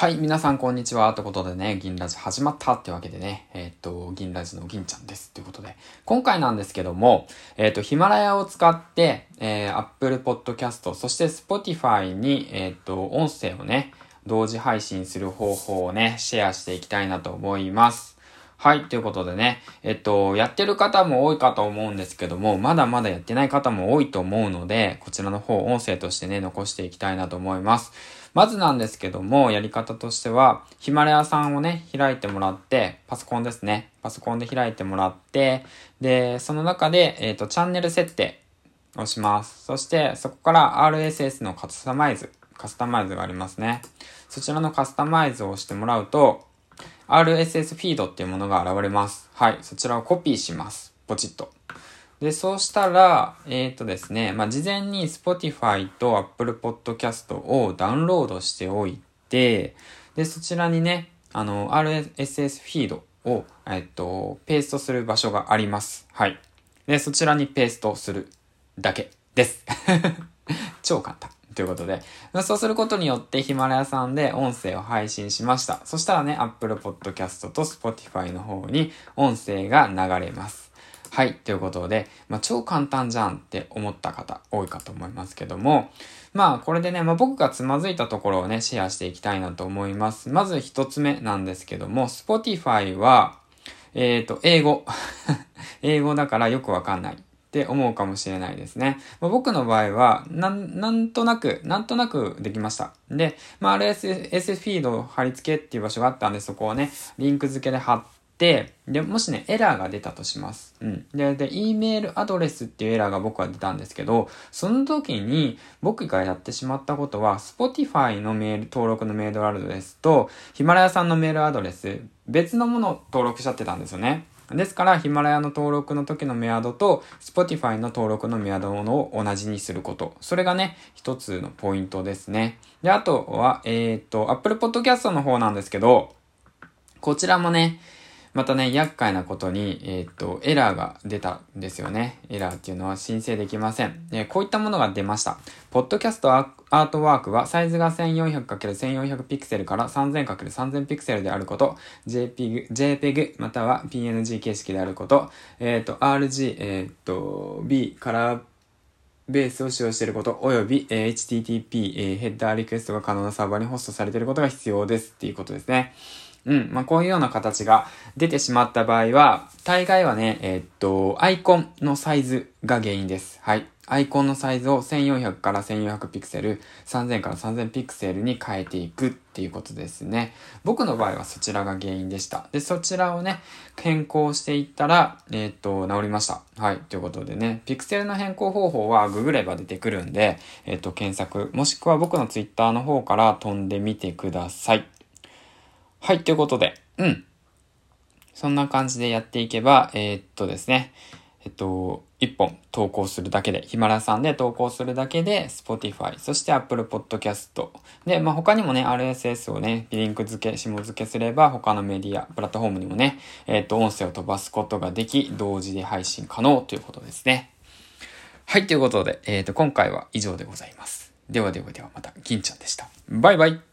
はい、皆さんこんにちは。ということでね、銀ラジ始まったってわけでね、えー、っと、銀ラジの銀ちゃんです。ということで、今回なんですけども、えー、っと、ヒマラヤを使って、えー、Apple Podcast、そして Spotify に、えー、っと、音声をね、同時配信する方法をね、シェアしていきたいなと思います。はい、ということでね、えっと、やってる方も多いかと思うんですけども、まだまだやってない方も多いと思うので、こちらの方、音声としてね、残していきたいなと思います。まずなんですけども、やり方としては、ヒマラヤさんをね、開いてもらって、パソコンですね。パソコンで開いてもらって、で、その中で、えっ、と、チャンネル設定をします。そして、そこから RSS のカスタマイズ、カスタマイズがありますね。そちらのカスタマイズをしてもらうと、RSS フィードっていうものが現れます。はい。そちらをコピーします。ポチッと。で、そうしたら、えっ、ー、とですね、まあ、事前に Spotify と Apple Podcast をダウンロードしておいて、で、そちらにね、あの、RSS フィードを、えっ、ー、と、ペーストする場所があります。はい。で、そちらにペーストするだけです。超簡単。ということで、そうすることによってヒマラヤさんで音声を配信しました。そしたらね、Apple Podcast と Spotify の方に音声が流れます。はい。ということで、まあ、超簡単じゃんって思った方多いかと思いますけども、まあ、これでね、まあ、僕がつまずいたところをね、シェアしていきたいなと思います。まず一つ目なんですけども、Spotify は、えっ、ー、と、英語。英語だからよくわかんない。って思うかもしれないですね。まあ、僕の場合は、なん、なんとなく、なんとなくできました。で、まあ、RSS フィード貼り付けっていう場所があったんで、そこをね、リンク付けで貼って、で、もしね、エラーが出たとします。うん。で、で、E メールアドレスっていうエラーが僕は出たんですけど、その時に僕がやってしまったことは、Spotify のメール、登録のメールアドレスと、ヒマラヤさんのメールアドレス、別のものを登録しちゃってたんですよね。ですから、ヒマラヤの登録の時のメアドと、Spotify の登録のメアドものを同じにすること。それがね、一つのポイントですね。で、あとは、えっ、と、Apple Podcast の方なんですけど、こちらもね、またね、厄介なことに、えっ、と、エラーが出たんですよね。エラーっていうのは申請できません。えー、こういったものが出ました。ポッドキャストアートワークはサイズが 1400×1400 ピクセルから 3000×3000 ピクセルであること、JPEG, JPEG または PNG 形式であること、えっ、と、RG、えっ、と、B カラーベースを使用していること、および、えー、HTTP、えー、ヘッダーリクエストが可能なサーバーにホストされていることが必要ですっていうことですね。うん。まあ、こういうような形が出てしまった場合は、大概はね、えー、っと、アイコンのサイズが原因です。はい。アイコンのサイズを1400から1400ピクセル、3000から3000ピクセルに変えていくっていうことですね。僕の場合はそちらが原因でした。で、そちらをね、変更していったら、えー、っと、治りました。はい。ということでね、ピクセルの変更方法はググれば出てくるんで、えー、っと、検索、もしくは僕のツイッターの方から飛んでみてください。はい、ということで、うん。そんな感じでやっていけば、えー、っとですね、えっと、一本投稿するだけで、ヒマラさんで投稿するだけで、Spotify、そして Apple Podcast。で、まあ、他にもね、RSS をね、リンク付け、紐付けすれば、他のメディア、プラットフォームにもね、えっと、音声を飛ばすことができ、同時で配信可能ということですね。はい、ということで、えっと、今回は以上でございます。ではではではまた、銀ちゃんでした。バイバイ